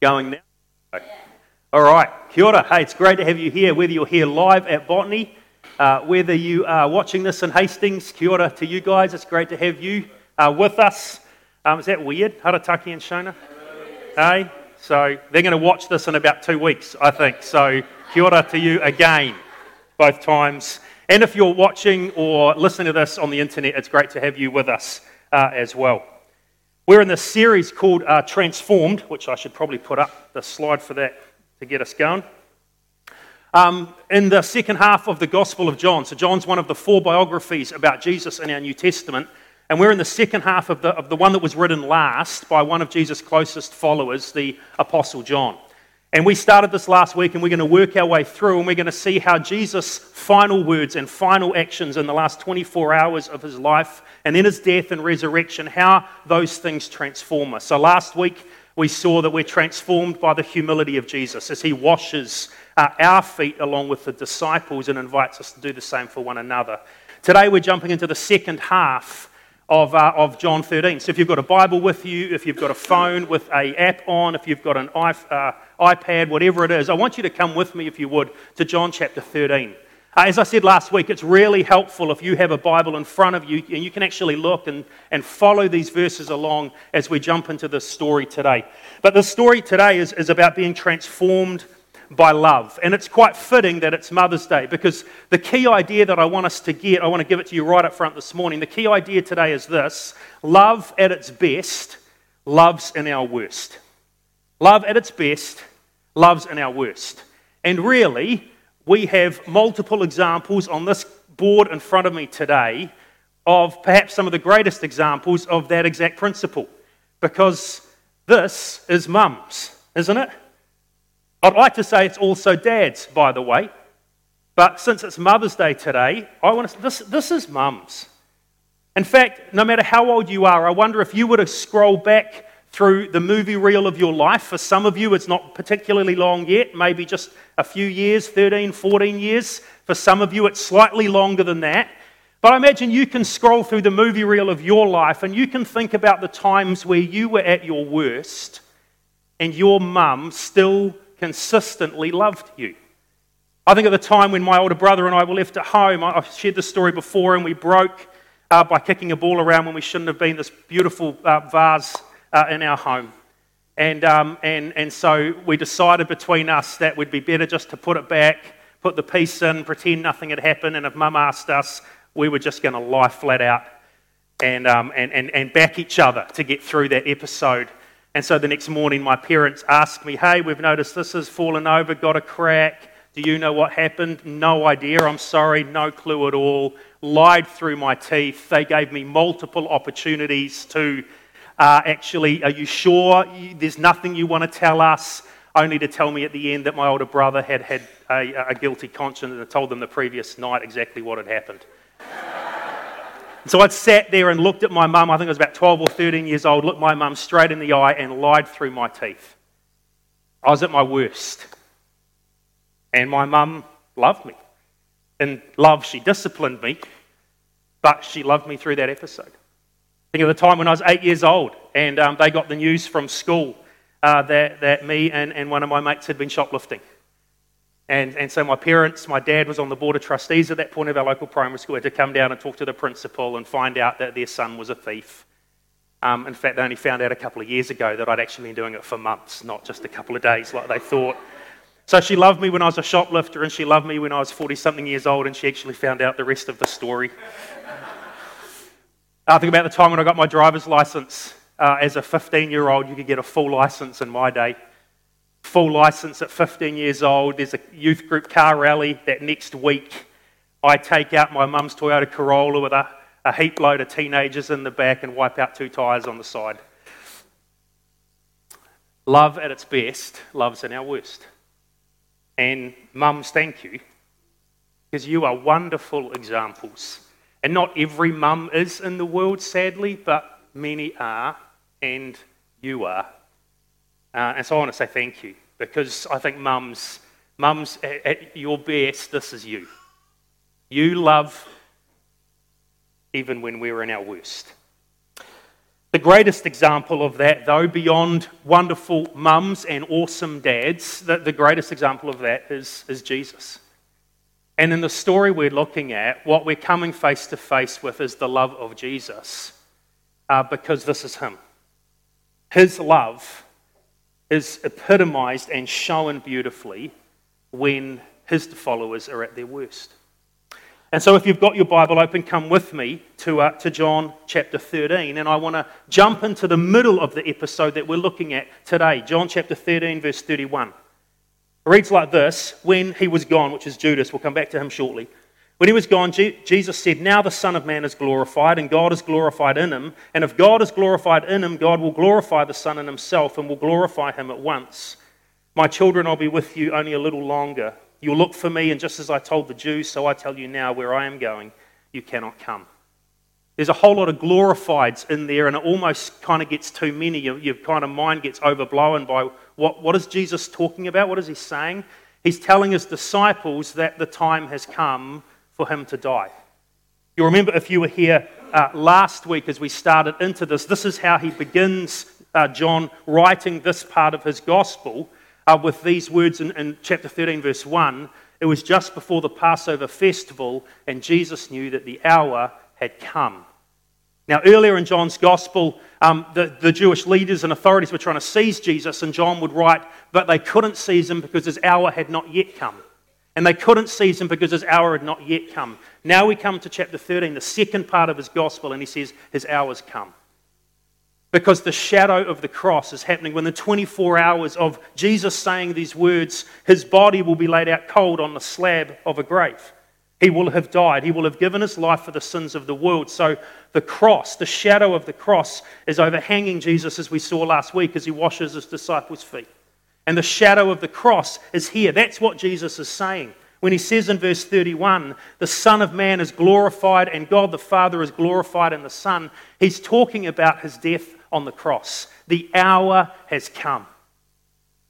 Going now? All right, kia ora. Hey, it's great to have you here, whether you're here live at Botany, uh, whether you are watching this in Hastings, kia ora to you guys. It's great to have you uh, with us. Um, is that weird, Harataki and Shona? Hey? So they're going to watch this in about two weeks, I think. So kia ora to you again, both times. And if you're watching or listening to this on the internet, it's great to have you with us uh, as well. We're in this series called uh, Transformed, which I should probably put up the slide for that to get us going. Um, in the second half of the Gospel of John, so John's one of the four biographies about Jesus in our New Testament, and we're in the second half of the, of the one that was written last by one of Jesus' closest followers, the Apostle John. And we started this last week, and we're going to work our way through, and we're going to see how Jesus' final words and final actions in the last 24 hours of his life, and then his death and resurrection, how those things transform us. So last week, we saw that we're transformed by the humility of Jesus as he washes uh, our feet along with the disciples and invites us to do the same for one another. Today, we're jumping into the second half of, uh, of John 13. So if you've got a Bible with you, if you've got a phone with a app on, if you've got an uh, iPad, whatever it is, I want you to come with me, if you would, to John chapter 13. Uh, as I said last week, it's really helpful if you have a Bible in front of you and you can actually look and, and follow these verses along as we jump into this story today. But the story today is, is about being transformed by love. And it's quite fitting that it's Mother's Day because the key idea that I want us to get, I want to give it to you right up front this morning. The key idea today is this love at its best loves in our worst. Love at its best loves in our worst. And really, we have multiple examples on this board in front of me today of perhaps some of the greatest examples of that exact principle. Because this is mums, isn't it? I'd like to say it's also dads, by the way. But since it's Mother's Day today, I want to, this, this is mums. In fact, no matter how old you are, I wonder if you were to scroll back through the movie reel of your life. For some of you, it's not particularly long yet, maybe just a few years 13, 14 years. For some of you, it's slightly longer than that. But I imagine you can scroll through the movie reel of your life and you can think about the times where you were at your worst and your mum still consistently loved you. I think at the time when my older brother and I were left at home, I've shared this story before, and we broke uh, by kicking a ball around when we shouldn't have been this beautiful uh, vase uh, in our home. And, um, and, and so we decided between us that we'd be better just to put it back, put the piece in, pretend nothing had happened, and if mum asked us, we were just going to lie flat out and, um, and, and, and back each other to get through that episode. And so the next morning, my parents asked me, Hey, we've noticed this has fallen over, got a crack. Do you know what happened? No idea. I'm sorry, no clue at all. Lied through my teeth. They gave me multiple opportunities to uh, actually, are you sure there's nothing you want to tell us? Only to tell me at the end that my older brother had had a, a guilty conscience and had told them the previous night exactly what had happened. So I'd sat there and looked at my mum, I think I was about 12 or 13 years old, looked my mum straight in the eye and lied through my teeth. I was at my worst. And my mum loved me. In love, she disciplined me, but she loved me through that episode. I think of the time when I was eight years old and um, they got the news from school uh, that, that me and, and one of my mates had been shoplifting. And, and so my parents, my dad was on the board of trustees at that point of our local primary school, had to come down and talk to the principal and find out that their son was a thief. Um, in fact, they only found out a couple of years ago that I'd actually been doing it for months, not just a couple of days like they thought. So she loved me when I was a shoplifter, and she loved me when I was 40 something years old, and she actually found out the rest of the story. I think about the time when I got my driver's license. Uh, as a 15 year old, you could get a full license in my day full license at 15 years old. There's a youth group car rally that next week. I take out my mum's Toyota Corolla with a, a heap load of teenagers in the back and wipe out two tyres on the side. Love at its best, love's in our worst. And mums, thank you, because you are wonderful examples. And not every mum is in the world, sadly, but many are, and you are. Uh, and so I want to say thank you because I think mums, mums at, at your best, this is you. You love even when we're in our worst. The greatest example of that, though, beyond wonderful mums and awesome dads, the, the greatest example of that is, is Jesus. And in the story we're looking at, what we're coming face to face with is the love of Jesus, uh, because this is Him. His love is epitomized and shown beautifully when His followers are at their worst. And so, if you've got your Bible open, come with me to, uh, to John chapter 13. And I want to jump into the middle of the episode that we're looking at today. John chapter 13, verse 31. It reads like this When he was gone, which is Judas, we'll come back to him shortly. When he was gone, Jesus said, Now the Son of Man is glorified, and God is glorified in him. And if God is glorified in him, God will glorify the Son in himself and will glorify him at once. My children, I'll be with you only a little longer. You'll look for me, and just as I told the Jews, so I tell you now, where I am going, you cannot come. There's a whole lot of glorifieds in there, and it almost kind of gets too many. Your, your kind of mind gets overblown by what, what is Jesus talking about? What is he saying? He's telling his disciples that the time has come for him to die. You remember if you were here uh, last week as we started into this, this is how he begins, uh, John, writing this part of his gospel uh, with these words in, in chapter 13, verse 1. It was just before the Passover festival, and Jesus knew that the hour had come. Now, earlier in John's gospel, um, the, the, Jewish leaders and authorities were trying to seize Jesus, and John would write, but they couldn't seize him because his hour had not yet come. And they couldn't seize him because his hour had not yet come. Now we come to chapter 13, the second part of his gospel, and he says, His hour's come. Because the shadow of the cross is happening when the 24 hours of Jesus saying these words, his body will be laid out cold on the slab of a grave. He will have died. He will have given his life for the sins of the world. So the cross, the shadow of the cross, is overhanging Jesus as we saw last week as he washes his disciples' feet. And the shadow of the cross is here. That's what Jesus is saying. When he says in verse 31, the Son of Man is glorified and God the Father is glorified in the Son, he's talking about his death on the cross. The hour has come.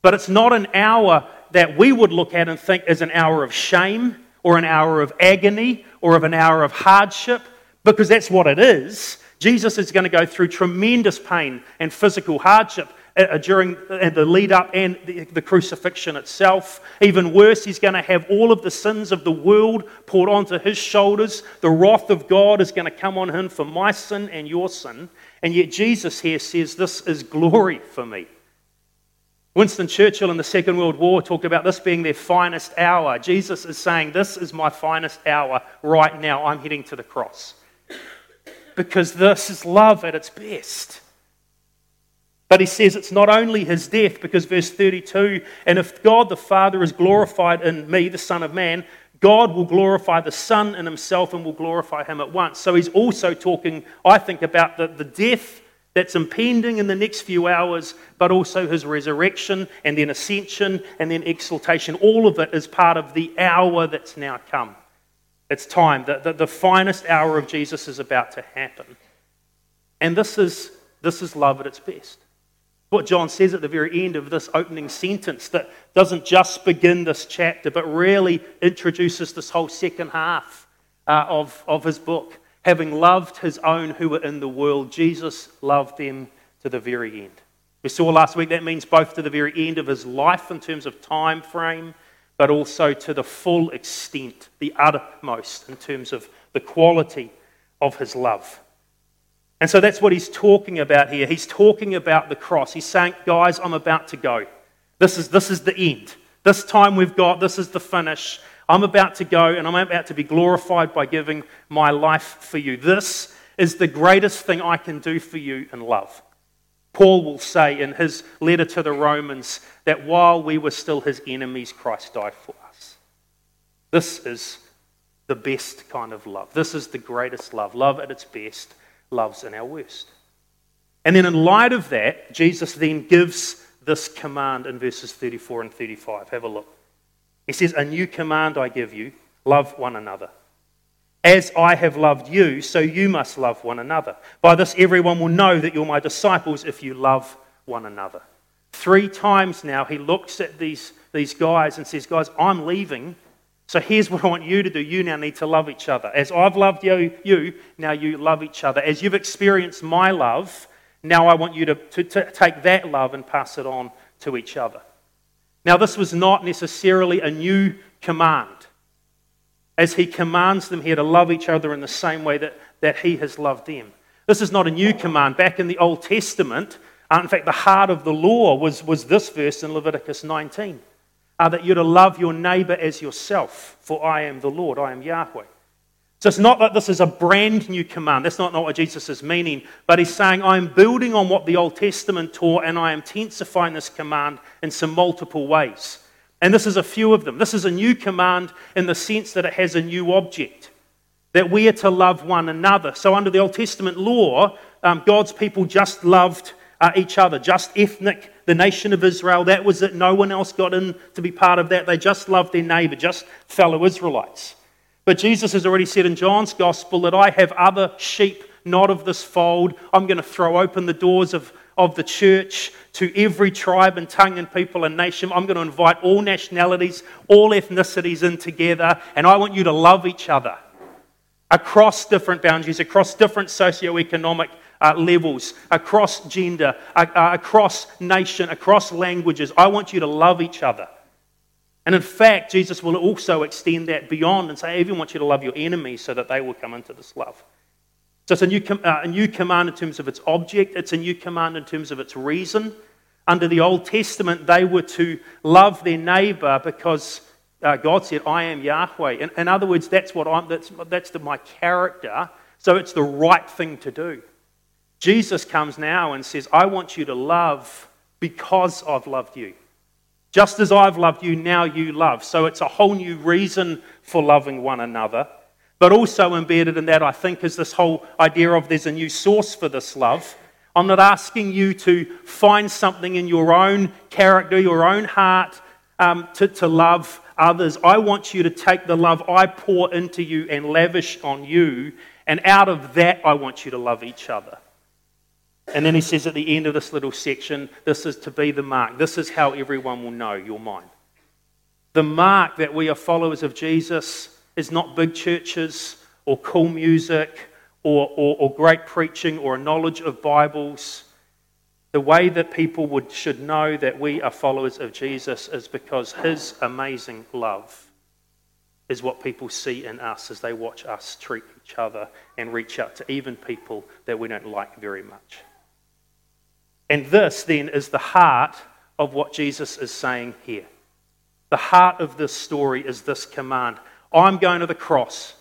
But it's not an hour that we would look at and think is an hour of shame or an hour of agony or of an hour of hardship, because that's what it is. Jesus is going to go through tremendous pain and physical hardship during uh, the lead up and the, the, crucifixion itself. Even worse, he's going to have all of the sins of the world poured onto his shoulders. The wrath of God is going to come on him for my sin and your sin. And yet, Jesus here says, This is glory for me. Winston Churchill in the Second World War talked about this being their finest hour. Jesus is saying, This is my finest hour right now. I'm heading to the cross. Because this is love at its best. But he says it's not only his death, because verse 32 and if God the Father is glorified in me, the Son of Man, God will glorify the Son in himself and will glorify him at once. So he's also talking, I think, about the, the death that's impending in the next few hours, but also his resurrection and then ascension and then exaltation. All of it is part of the hour that's now come. It's time. The, the, the finest hour of Jesus is about to happen. And this is, this is love at its best. What John says at the very end of this opening sentence that doesn't just begin this chapter, but really introduces this whole second half uh, of, of his book. Having loved his own who were in the world, Jesus loved them to the very end. We saw last week that means both to the very end of his life in terms of time frame, but also to the full extent, the uttermost in terms of the quality of his love. And so that's what he's talking about here. He's talking about the cross. He's saying, guys, I'm about to go. This is, this is the end. This time we've got, this is the finish. I'm about to go and I'm about to be glorified by giving my life for you. This is the greatest thing I can do for you in love. Paul will say in his letter to the Romans that while we were still his enemies, Christ died for us. This is the best kind of love. This is the greatest love. Love at its best loves in our worst. And then, in light of that, Jesus then gives this command in verses 34 and 35. Have a look. He says, A new command I give you love one another. As I have loved you, so you must love one another. By this, everyone will know that you're my disciples if you love one another. Three times now, he looks at these, these guys and says, Guys, I'm leaving so here's what I want you to do. You now need to love each other. As I've loved you, you, now you love each other. As you've experienced my love, Now I want you to, to, to take that love and pass it on to each other. Now, this was not necessarily a new command, as he commands them here to love each other in the same way that, that he has loved them. This is not a new command. Back in the Old Testament, uh, in fact, the heart of the law was, was this verse in Leviticus 19 that you're to love your neighbor as yourself, for I am the Lord, I am Yahweh. So it's not that this is a brand new command. That's not, not what Jesus is meaning. But he's saying, I'm building on what the Old Testament taught and I am intensifying this command in some multiple ways. And this is a few of them. This is a new command in the sense that it has a new object that we are to love one another. So, under the Old Testament law, um, God's people just loved uh, each other, just ethnic, the nation of Israel. That was it. No one else got in to be part of that. They just loved their neighbor, just fellow Israelites. But Jesus has already said in John's gospel that I have other sheep not of this fold. I'm going to throw open the doors of, of the church to every tribe and tongue and people and nation. I'm going to invite all nationalities, all ethnicities in together, and I want you to love each other across different boundaries, across different socioeconomic uh, levels, across gender, uh, uh, across nation, across languages. I want you to love each other. And in fact, Jesus will also extend that beyond and say, I even want you to love your enemies so that they will come into this love. So it's a new, uh, a new command in terms of its object, it's a new command in terms of its reason. Under the Old Testament, they were to love their neighbor because uh, God said, I am Yahweh. In, in other words, that's, what I'm, that's, that's the, my character, so it's the right thing to do. Jesus comes now and says, I want you to love because I've loved you. Just as I've loved you, now you love. So it's a whole new reason for loving one another. But also embedded in that, I think, is this whole idea of there's a new source for this love. I'm not asking you to find something in your own character, your own heart, um, to, to love others. I want you to take the love I pour into you and lavish on you, and out of that, I want you to love each other. And then he says at the end of this little section, this is to be the mark. This is how everyone will know you're mine. The mark that we are followers of Jesus is not big churches or cool music or, or, or great preaching or a knowledge of Bibles. The way that people would, should know that we are followers of Jesus is because his amazing love is what people see in us as they watch us treat each other and reach out to even people that we don't like very much. And this then is the heart of what Jesus is saying here. The heart of this story is this command I'm going to the cross.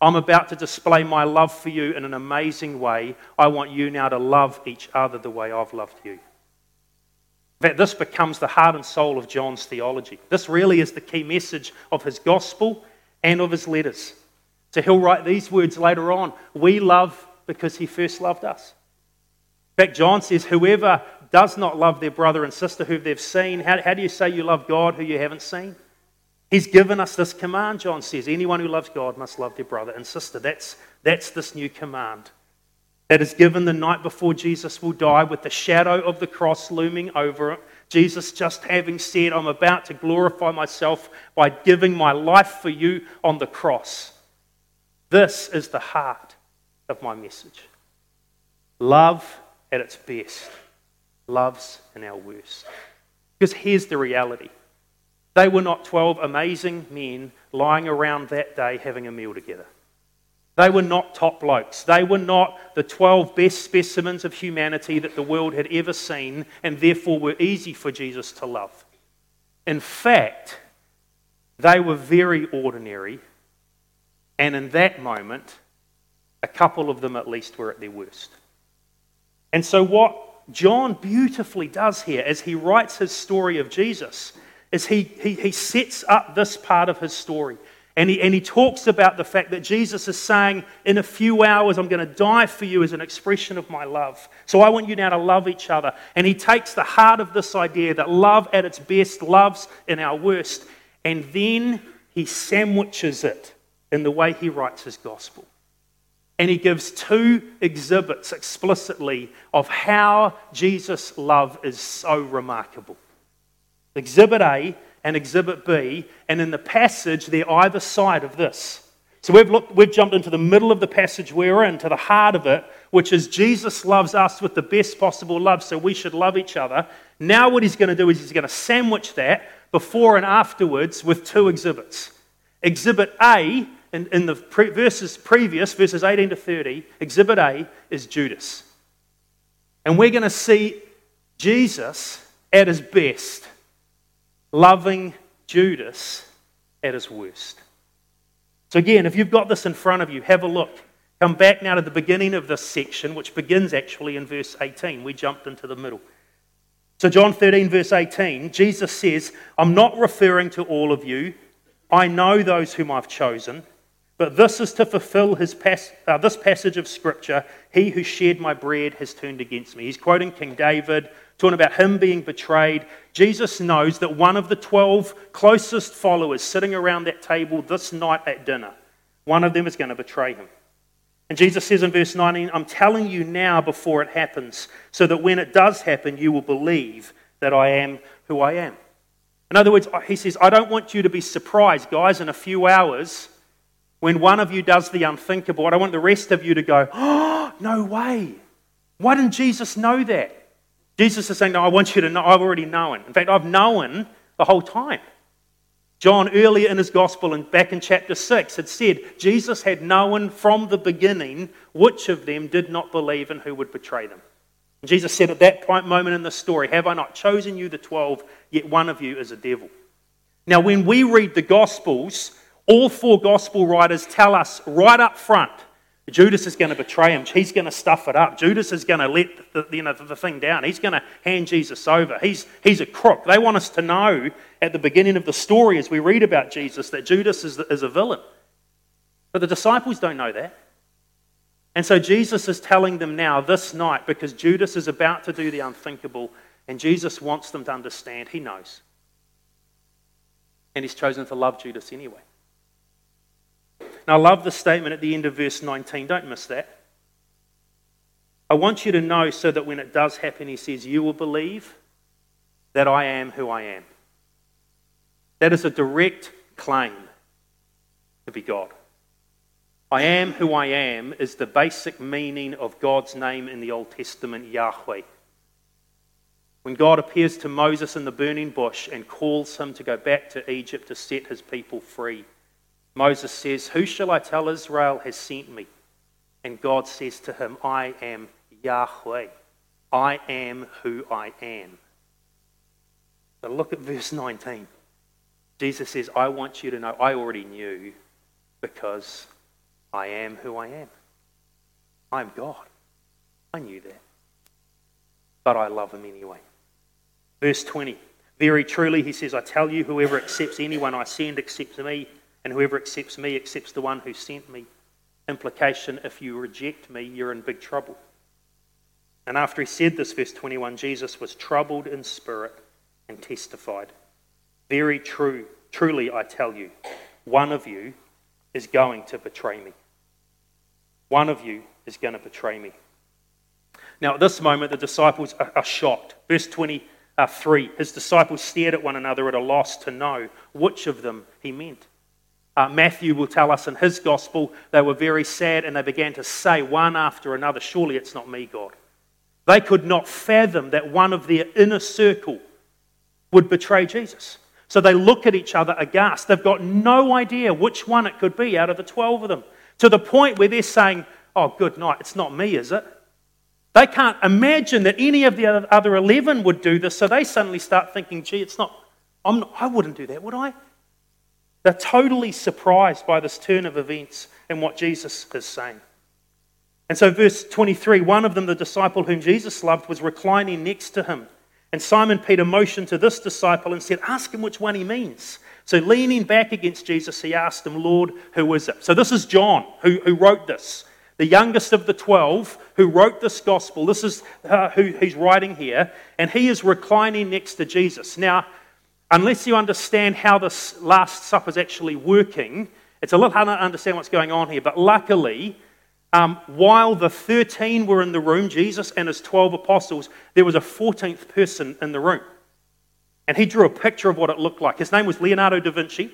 I'm about to display my love for you in an amazing way. I want you now to love each other the way I've loved you. Fact, this becomes the heart and soul of John's theology. This really is the key message of his gospel and of his letters. So he'll write these words later on We love because he first loved us. In fact, John says, Whoever does not love their brother and sister who they've seen, how, how do you say you love God who you haven't seen? He's given us this command, John says. Anyone who loves God must love their brother and sister. That's, that's this new command that is given the night before Jesus will die with the shadow of the cross looming over it. Jesus just having said, I'm about to glorify myself by giving my life for you on the cross. This is the heart of my message. Love at its best, loves in our worst. Because here's the reality they were not 12 amazing men lying around that day having a meal together. They were not top blokes. They were not the 12 best specimens of humanity that the world had ever seen and therefore were easy for Jesus to love. In fact, they were very ordinary, and in that moment, a couple of them at least were at their worst. And so, what John beautifully does here as he writes his story of Jesus is he, he, he sets up this part of his story. And he, and he talks about the fact that Jesus is saying, In a few hours, I'm going to die for you as an expression of my love. So I want you now to love each other. And he takes the heart of this idea that love at its best loves in our worst. And then he sandwiches it in the way he writes his gospel. And he gives two exhibits explicitly of how Jesus' love is so remarkable. Exhibit A and Exhibit B, and in the passage, they're either side of this. So we've, looked, we've jumped into the middle of the passage we're in, to the heart of it, which is Jesus loves us with the best possible love, so we should love each other. Now, what he's going to do is he's going to sandwich that before and afterwards with two exhibits. Exhibit A, in, in the pre- verses previous, verses 18 to 30, exhibit A is Judas. And we're going to see Jesus at his best, loving Judas at his worst. So, again, if you've got this in front of you, have a look. Come back now to the beginning of this section, which begins actually in verse 18. We jumped into the middle. So, John 13, verse 18, Jesus says, I'm not referring to all of you. I know those whom I've chosen. But this is to fulfill his pas- uh, this passage of Scripture He who shared my bread has turned against me. He's quoting King David, talking about him being betrayed. Jesus knows that one of the 12 closest followers sitting around that table this night at dinner, one of them is going to betray him. And Jesus says in verse 19, I'm telling you now before it happens, so that when it does happen, you will believe that I am who I am. In other words, he says, I don't want you to be surprised, guys, in a few hours when one of you does the unthinkable. I want the rest of you to go, oh, no way. Why didn't Jesus know that? Jesus is saying, No, I want you to know. I've already known. In fact, I've known the whole time. John, earlier in his gospel and back in chapter 6, had said Jesus had known from the beginning which of them did not believe and who would betray them. And Jesus said at that point, moment in the story, Have I not chosen you, the 12, yet one of you is a devil? Now, when we read the gospels, all four gospel writers tell us right up front Judas is going to betray him. He's going to stuff it up. Judas is going to let the, you know, the thing down. He's going to hand Jesus over. He's, he's a crook. They want us to know at the beginning of the story as we read about Jesus that Judas is, is a villain. But the disciples don't know that. And so Jesus is telling them now this night because Judas is about to do the unthinkable and Jesus wants them to understand he knows. And he's chosen to love Judas anyway. Now, I love the statement at the end of verse 19. Don't miss that. I want you to know so that when it does happen, he says, You will believe that I am who I am. That is a direct claim to be God. I am who I am is the basic meaning of God's name in the Old Testament, Yahweh. When God appears to Moses in the burning bush and calls him to go back to Egypt to set his people free, Moses says, Who shall I tell Israel has sent me? And God says to him, I am Yahweh. I am who I am. But look at verse 19. Jesus says, I want you to know I already knew because I am who I am. I am God. I knew that. But I love him anyway. Verse 20. Very truly, he says, I tell you, whoever accepts anyone I send accepts me and whoever accepts me accepts the one who sent me. Implication if you reject me, you're in big trouble. And after he said this, verse 21, Jesus was troubled in spirit and testified, Very true, truly I tell you, one of you is going to betray me. One of you is going to betray me. Now, at this moment, the disciples are, shocked. Verse 23 His disciples stared at one another at a loss to know which of them he meant. Uh, Matthew will tell us in his gospel they were very sad and they began to say one after another, Surely it's not me, God. They could not fathom that one of their inner circle would betray Jesus. So they look at each other aghast. They've got no idea which one it could be out of the 12 of them, to the point where they're saying, Oh, good night, it's not me, is it? They can't imagine that any of the other 11 would do this, so they suddenly start thinking, Gee, it's not, I'm not I wouldn't do that, would I? They're totally surprised by this turn of events and what Jesus is saying. And so, verse 23 one of them, the disciple whom Jesus loved, was reclining next to him. And Simon Peter motioned to this disciple and said, Ask him which one he means. So, leaning back against Jesus, he asked him, Lord, who is it? So, this is John who, who wrote this, the youngest of the 12 who wrote this gospel. This is uh, who he's writing here. And he is reclining next to Jesus. Now, unless you understand how this Last Supper is actually working, it's a little hard to understand what's going on here. But luckily, um, while the 13 were in the room, Jesus and his 12 apostles, there was a 14th person in the room. And he drew a picture of what it looked like. His name was Leonardo da Vinci.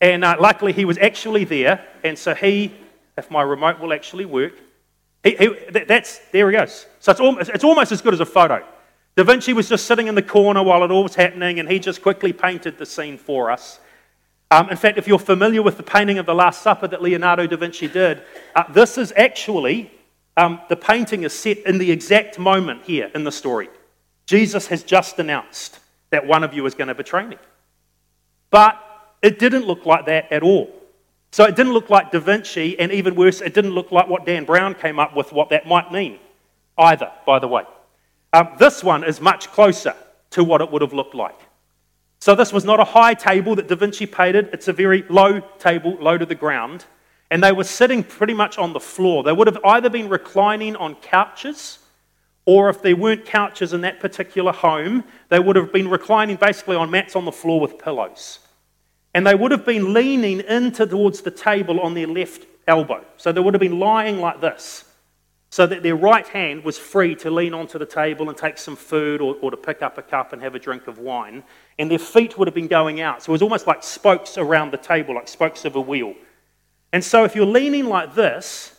And uh, luckily, he was actually there. And so he, if my remote will actually work, He, he, that's, there he goes. So it's almost, it's almost as good as a photo. Da Vinci was just sitting in the corner while it all was happening, and he just quickly painted the scene for us. Um, in fact, if you're familiar with the painting of the Last Supper that Leonardo da Vinci did, uh, this is actually, um, the painting is set in the exact moment here in the story. Jesus has just announced that one of you is going to betray me. But it didn't look like that at all. So it didn't look like Da Vinci, and even worse, it didn't look like what Dan Brown came up with, what that might mean either, by the way. Um, this one is much closer to what it would have looked like. So this was not a high table that Da Vinci painted, it's a very low table, low to the ground. And they were sitting pretty much on the floor. They would have either been reclining on couches, or if there weren't couches in that particular home, they would have been reclining basically on mats on the floor with pillows. And they would have been leaning into towards the table on their left elbow. So they would have been lying like this, so that their right hand was free to lean onto the table and take some food or, or to pick up a cup and have a drink of wine. And their feet would have been going out. So it was almost like spokes around the table, like spokes of a wheel. And so if you're leaning like this,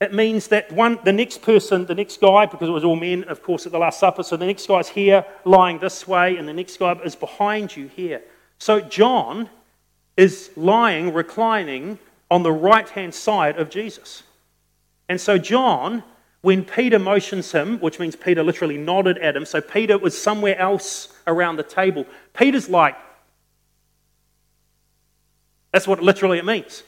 it means that one, the next person, the next guy, because it was all men, of course, at the Last Supper, so the next guy's here lying this way, and the next guy is behind you here. So John is lying, reclining on the right hand side of Jesus. And so John, when Peter motions him, which means Peter literally nodded at him, so Peter was somewhere else around the table, Peter's like, that's what literally it means.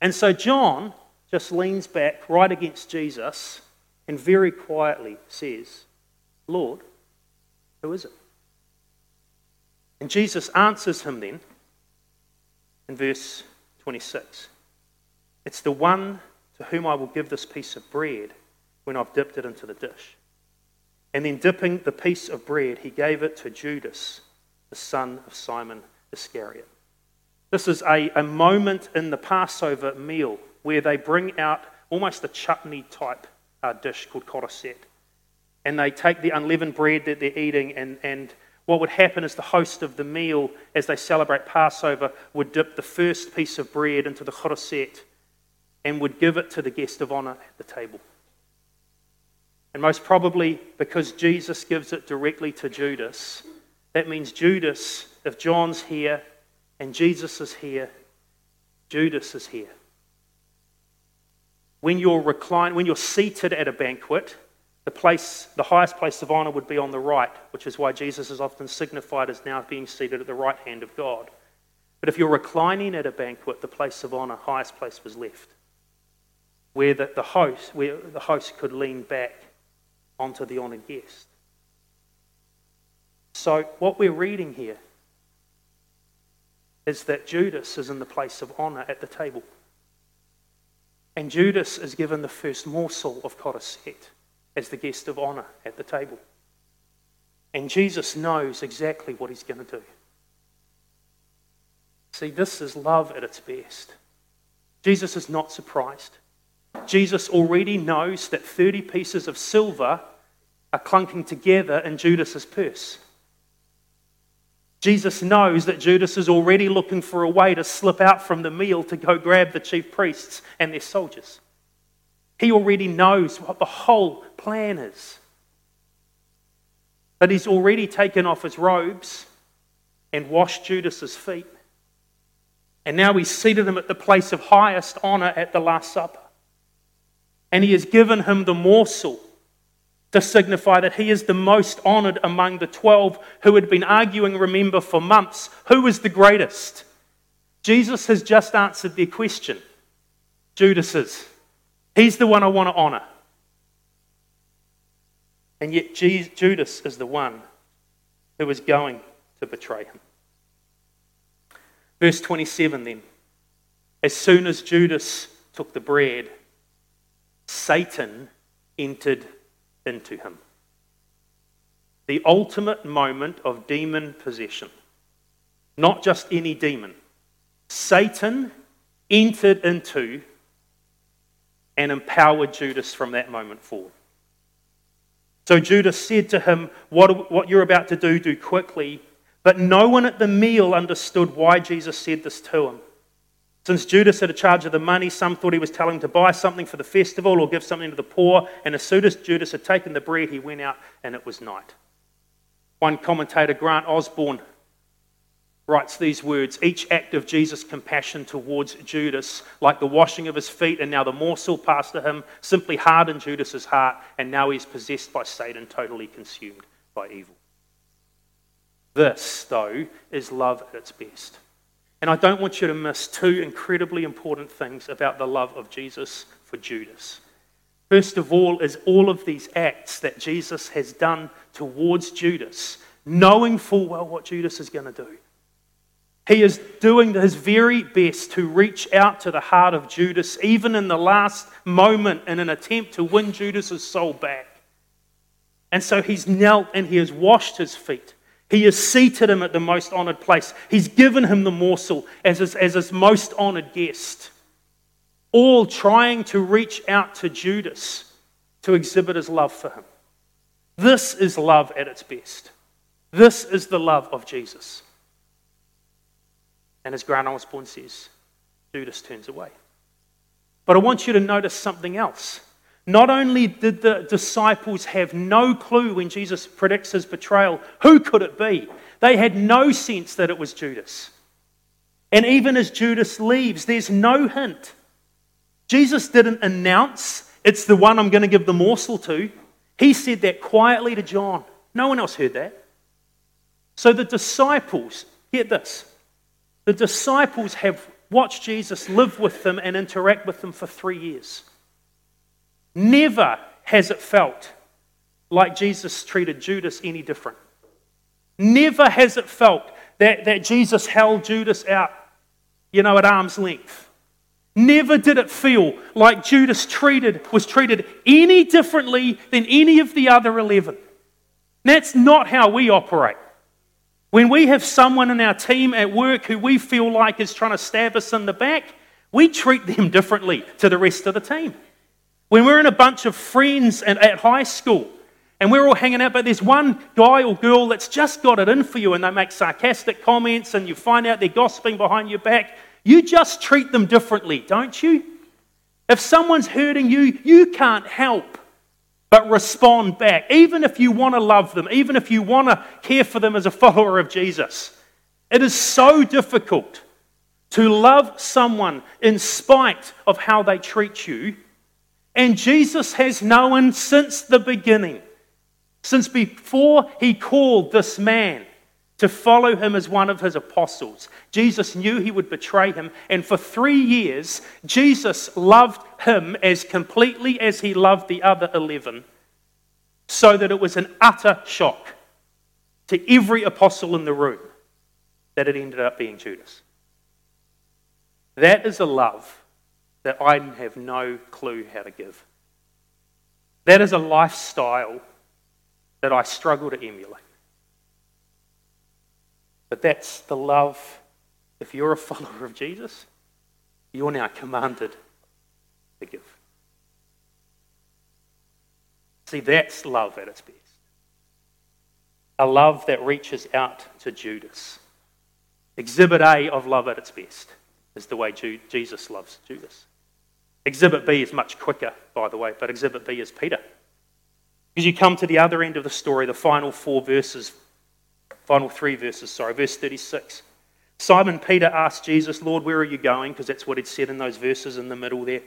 And so John just leans back right against Jesus and very quietly says, Lord, who is it? And Jesus answers him then in verse 26 It's the one to whom I will give this piece of bread when I've dipped it into the dish. And then, dipping the piece of bread, he gave it to Judas, the son of Simon Iscariot. This is a, a moment in the Passover meal where they bring out almost a chutney type uh, dish called charoset. And they take the unleavened bread that they're eating and, and what would happen is the host of the meal, as they celebrate Passover, would dip the first piece of bread into the charoset and would give it to the guest of honor at the table. And most probably because Jesus gives it directly to Judas, that means Judas, if John's here and Jesus is here, Judas is here. When you're reclined, when you're seated at a banquet, the place, the highest place of honor would be on the right, which is why Jesus is often signified as now being seated at the right hand of God. But if you're reclining at a banquet, the place of honor, highest place was left, where the, the host, where the host could lean back onto the honored guest. So what we're reading here is that Judas is in the place of honor at the table. And Judas is given the first morsel of charoset as the guest of honor at the table. And Jesus knows exactly what he's going to do. See, this is love at its best. Jesus is not surprised. Jesus already knows that 30 pieces of silver are clunking together in Judas's purse. Jesus knows that Judas is already looking for a way to slip out from the meal to go grab the chief priests and their soldiers. He already knows what the whole plan is. But he's already taken off his robes and washed Judas's feet. And now he's seated him at the place of highest honor at the Last Supper. And he has given him the morsel to signify that he is the most honored among the 12 who had been arguing, remember, for months who is the greatest. Jesus has just answered their question Judas is. He's the one I want to honor. And yet, Judas is the one who is going to betray him. Verse 27 then. As soon as Judas took the bread, Satan entered into him. The ultimate moment of demon possession. Not just any demon. Satan entered into and empowered Judas from that moment forward. So Judas said to him, what, what you're about to do, do quickly. But no one at the meal understood why Jesus said this to him. Since Judas had a charge of the money, some thought he was telling him to buy something for the festival or give something to the poor. And as soon as Judas had taken the bread, he went out and it was night. One commentator, Grant Osborne, writes these words Each act of Jesus' compassion towards Judas, like the washing of his feet and now the morsel passed to him, simply hardened Judas's heart, and now he's possessed by Satan, totally consumed by evil. This, though, is love at its best. And I don't want you to miss two incredibly important things about the love of Jesus for Judas. First of all, is all of these acts that Jesus has done towards Judas, knowing full well what Judas is going to do. He is doing his very best to reach out to the heart of Judas, even in the last moment, in an attempt to win Judas's soul back. And so he's knelt and he has washed his feet. He has seated him at the most honored place. He's given him the morsel as his, as his most honored guest. All trying to reach out to Judas to exhibit his love for him. This is love at its best. This is the love of Jesus. And as Grant Osborne says, Judas turns away. But I want you to notice something else. Not only did the disciples have no clue when Jesus predicts his betrayal, who could it be? They had no sense that it was Judas. And even as Judas leaves, there's no hint. Jesus didn't announce, it's the one I'm going to give the morsel to. He said that quietly to John. No one else heard that. So the disciples, get this, the disciples have watched Jesus live with them and interact with them for three years. Never has it felt like Jesus treated Judas any different. Never has it felt that, that Jesus held Judas out, you know, at arm's length. Never did it feel like Judas treated, was treated any differently than any of the other 11. That's not how we operate. When we have someone in our team at work who we feel like is trying to stab us in the back, we treat them differently to the rest of the team. When we're in a bunch of friends and at high school and we're all hanging out, but there's one guy or girl that's just got it in for you and they make sarcastic comments and you find out they're gossiping behind your back, you just treat them differently, don't you? If someone's hurting you, you can't help but respond back, even if you want to love them, even if you want to care for them as a follower of Jesus. It is so difficult to love someone in spite of how they treat you and Jesus has known since the beginning, since before he called this man to follow him as one of his apostles. Jesus knew he would betray him, and for three years, Jesus loved him as completely as he loved the other 11, so that it was an utter shock to every apostle in the room that it ended up being Judas. That is a love that I have no clue how to give. That is a lifestyle that I struggle to emulate. But that's the love. If you're a follower of Jesus, you're now commanded to give. See, that's love at its best. A love that reaches out to Judas. Exhibit A of love at its best is the way Jesus loves Judas. Exhibit B is much quicker, by the way, but Exhibit B is Peter. Because you come to the other end of the story, the final four verses, final three verses, sorry, verse 36. Simon Peter asked Jesus, Lord, where are you going? Because that's what he'd said in those verses in the middle there.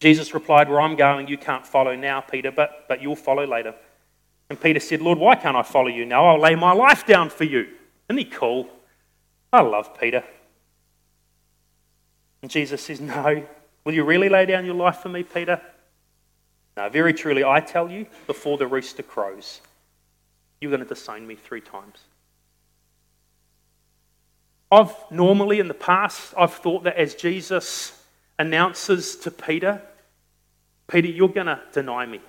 Jesus replied, Where I'm going, you can't follow now, Peter, but, but you'll follow later. And Peter said, Lord, why can't I follow you now? I'll lay my life down for you. Isn't he cool? I love Peter. And Jesus says, No, Will you really lay down your life for me, Peter? No, very truly, I tell you, before the rooster crows, you're going to disown me three times. I've normally in the past, I've thought that as Jesus announces to Peter, Peter, you're going to deny me.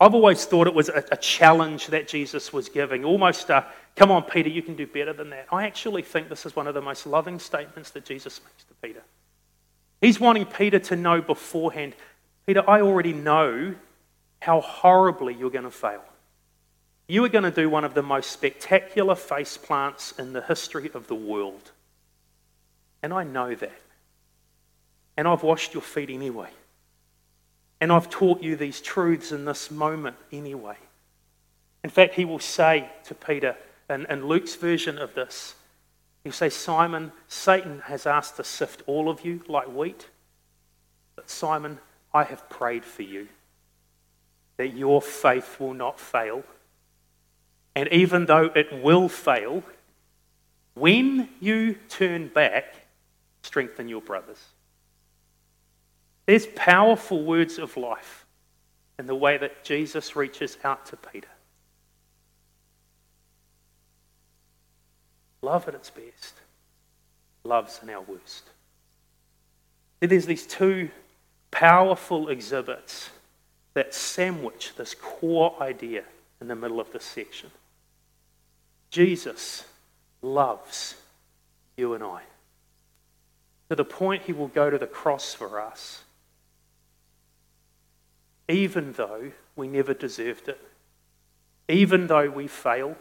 I've always thought it was a, a, challenge that Jesus was giving, almost a, come on, Peter, you can do better than that. I actually think this is one of the most loving statements that Jesus makes to Peter. He's wanting Peter to know beforehand Peter, I already know how horribly you're going to fail. You are going to do one of the most spectacular face plants in the history of the world. And I know that. And I've washed your feet anyway. And I've taught you these truths in this moment anyway. In fact, he will say to Peter, in, in Luke's version of this, he'll say, Simon, Satan has asked to sift all of you like wheat. But Simon, I have prayed for you that your faith will not fail. And even though it will fail, when you turn back, strengthen your brothers. There's powerful words of life in the way that Jesus reaches out to Peter. Love at its best, love's in our worst. There's these two powerful exhibits that sandwich this core idea in the middle of this section. Jesus loves you and I to the point he will go to the cross for us, even though we never deserved it, even though we fail,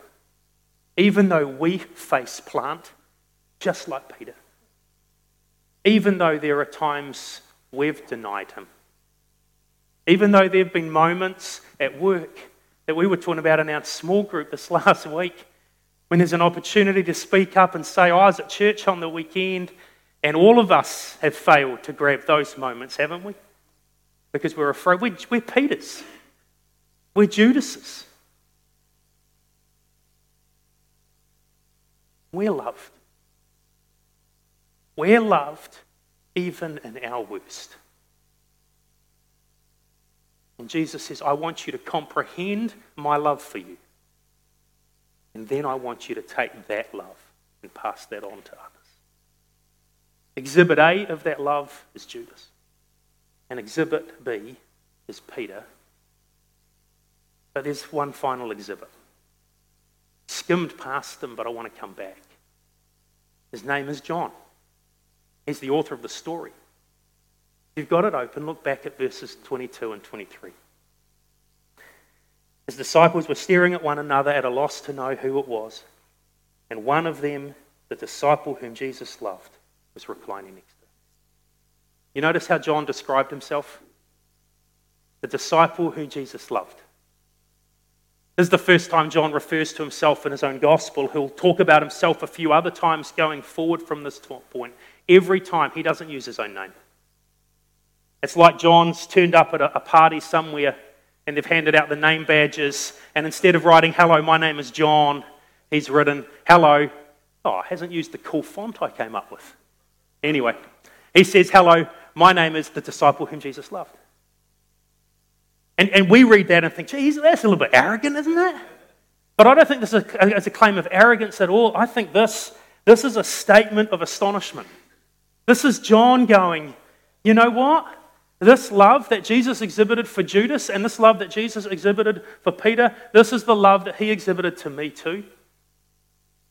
even though we face plant, just like Peter, even though there are times we've denied him, even though there have been moments at work that we were talking about in our small group this last week when there's an opportunity to speak up and say, oh, I was at church on the weekend and all of us have failed to grab those moments, haven't we? Because we're afraid. We're, we're Peter's, we're Judas's. We're loved. We're loved even in our worst. And Jesus says, I want you to comprehend my love for you. And then I want you to take that love and pass that on to others. Exhibit A of that love is Judas, and exhibit B is Peter. But there's one final exhibit. Skimmed past them, but I want to come back. His name is John. He's the author of the story. You've got it open, look back at verses 22 and 23. His disciples were staring at one another at a loss to know who it was. And one of them, the disciple whom Jesus loved, was reclining next to him. You notice how John described himself? The disciple who Jesus loved. This is the first time John refers to himself in his own gospel. He'll talk about himself a few other times going forward from this point. Every time he doesn't use his own name. It's like John's turned up at a party somewhere and they've handed out the name badges, and instead of writing, Hello, my name is John, he's written, Hello. Oh, hasn't used the cool font I came up with. Anyway, he says, Hello, my name is the disciple whom Jesus loved. And, and we read that and think, geez, that's a little bit arrogant, isn't it? But I don't think this is a, a claim of arrogance at all. I think this, this is a statement of astonishment. This is John going, you know what? This love that Jesus exhibited for Judas and this love that Jesus exhibited for Peter, this is the love that he exhibited to me too.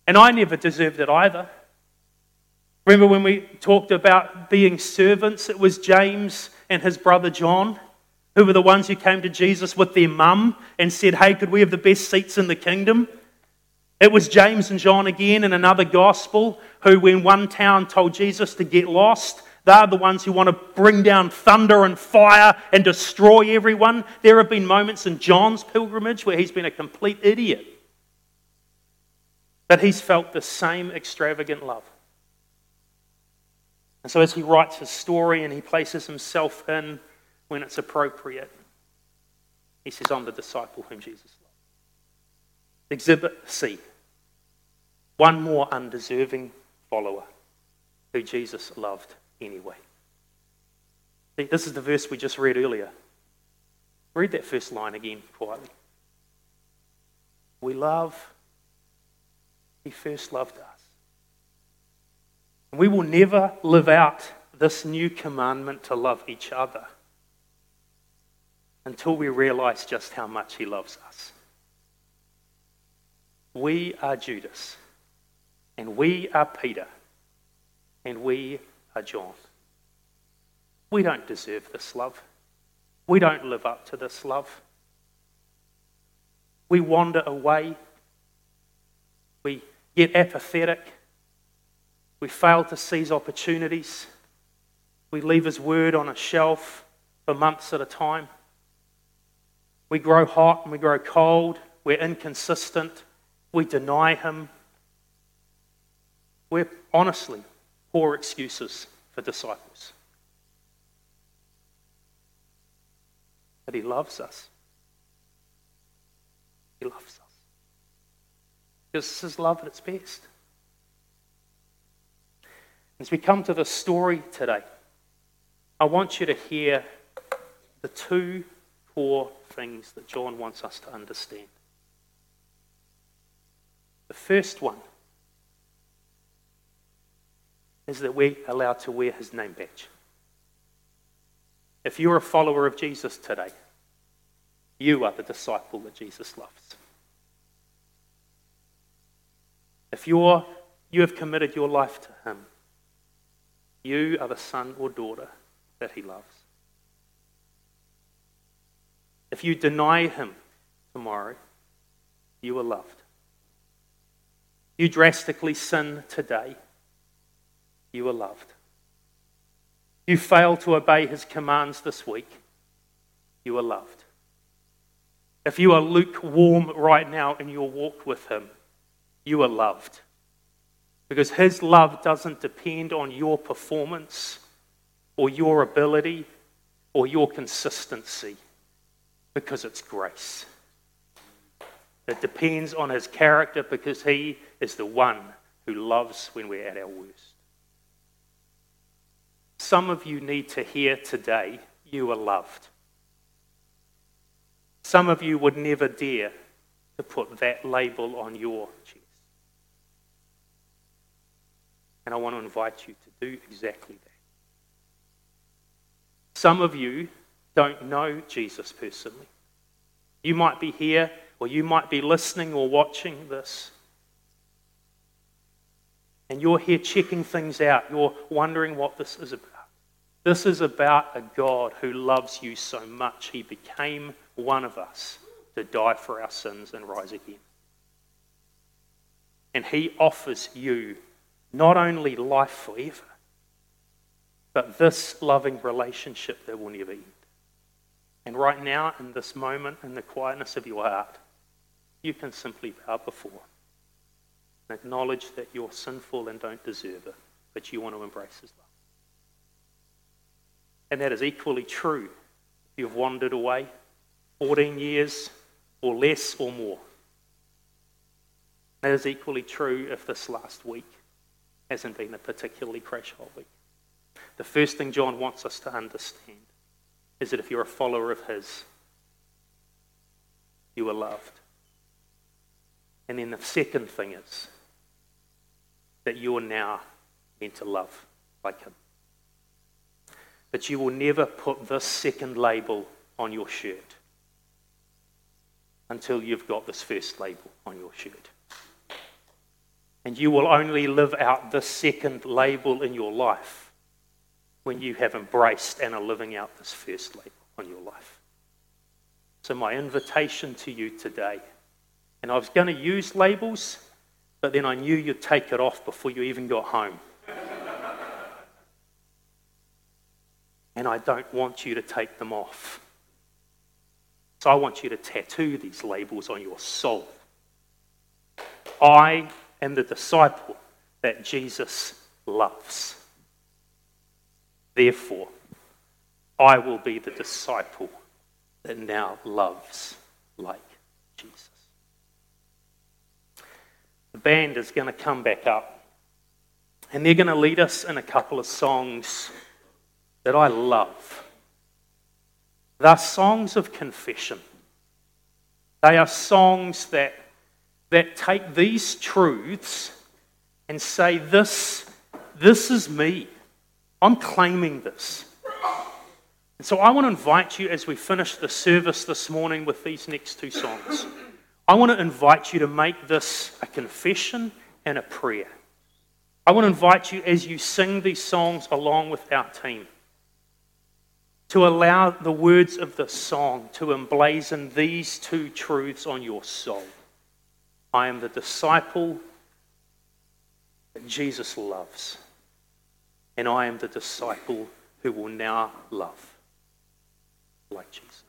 And I never deserved it either. Remember when we talked about being servants? It was James and his brother John who were the ones who came to Jesus with their mum and said, Hey, could we have the best seats in the kingdom? It was James and John again in another gospel who, when one town told Jesus to get lost, they're the ones who want to bring down thunder and fire and destroy everyone. There have been moments in John's pilgrimage where he's been a complete idiot. But he's felt the same extravagant love. And so, as he writes his story and he places himself in when it's appropriate, he says, I'm the disciple whom Jesus loved. Exhibit C one more undeserving follower who Jesus loved anyway. See, this is the verse we just read earlier. Read that first line again quietly. We love, He first loved us. We will never live out this new commandment to love each other until we realize just how much He loves us. We are Judas, and we are Peter, and we are John. We don't deserve this love. We don't live up to this love. We wander away. We get apathetic. We fail to seize opportunities. We leave His Word on a shelf for months at a time. We grow hot and we grow cold. We're inconsistent. We deny Him. We're honestly poor excuses for disciples. But He loves us. He loves us. Because this is love at its best. As we come to the story today, I want you to hear the two core things that John wants us to understand. The first one is that we're allowed to wear his name badge. If you're a follower of Jesus today, you are the disciple that Jesus loves. If you're, you have committed your life to him, you are the son or daughter that he loves. If you deny him tomorrow, you are loved. You drastically sin today, you are loved. You fail to obey his commands this week, you are loved. If you are lukewarm right now in your walk with him, you are loved. Because his love doesn't depend on your performance or your ability or your consistency, because it's grace. It depends on his character because he is the one who loves when we're at our worst. Some of you need to hear today you are loved. Some of you would never dare to put that label on your chest. And I want to invite you to do exactly that. Some of you don't know Jesus personally. You might be here, or you might be listening or watching this. And you're here checking things out. You're wondering what this is about. This is about a God who loves you so much, he became one of us to die for our sins and rise again. And he offers you not only life forever, but this loving relationship that will never end. And right now, in this moment, in the quietness of your heart, you can simply bow before and acknowledge that you're sinful and don't deserve it, but you want to embrace His love. And that is equally true if you've wandered away 14 years or less or more. That is equally true if this last week hasn't been a particularly crash hole week. The first thing John wants us to understand is that if you're a follower of his, you are loved. And then the second thing is that you are now meant to love like him. But you will never put this second label on your shirt until you've got this first label on your shirt. And you will only live out this second label in your life when you have embraced and are living out this first label on your life. So, my invitation to you today, and I was going to use labels, but then I knew you'd take it off before you even got home. and I don't want you to take them off. So, I want you to tattoo these labels on your soul. I am the disciple that Jesus loves. Therefore, I will be the disciple that now loves like Jesus. The band is going to come back up and they're going to lead us in a couple of songs that I love. They're songs of confession. They are songs that that take these truths and say, This, this is me. I'm claiming this. And so I want to invite you as we finish the service this morning with these next two songs. I want to invite you to make this a confession and a prayer. I want to invite you as you sing these songs along with our team to allow the words of the song to emblazon these two truths on your soul. I am the disciple that Jesus loves and I am the disciple who will now love like Jesus.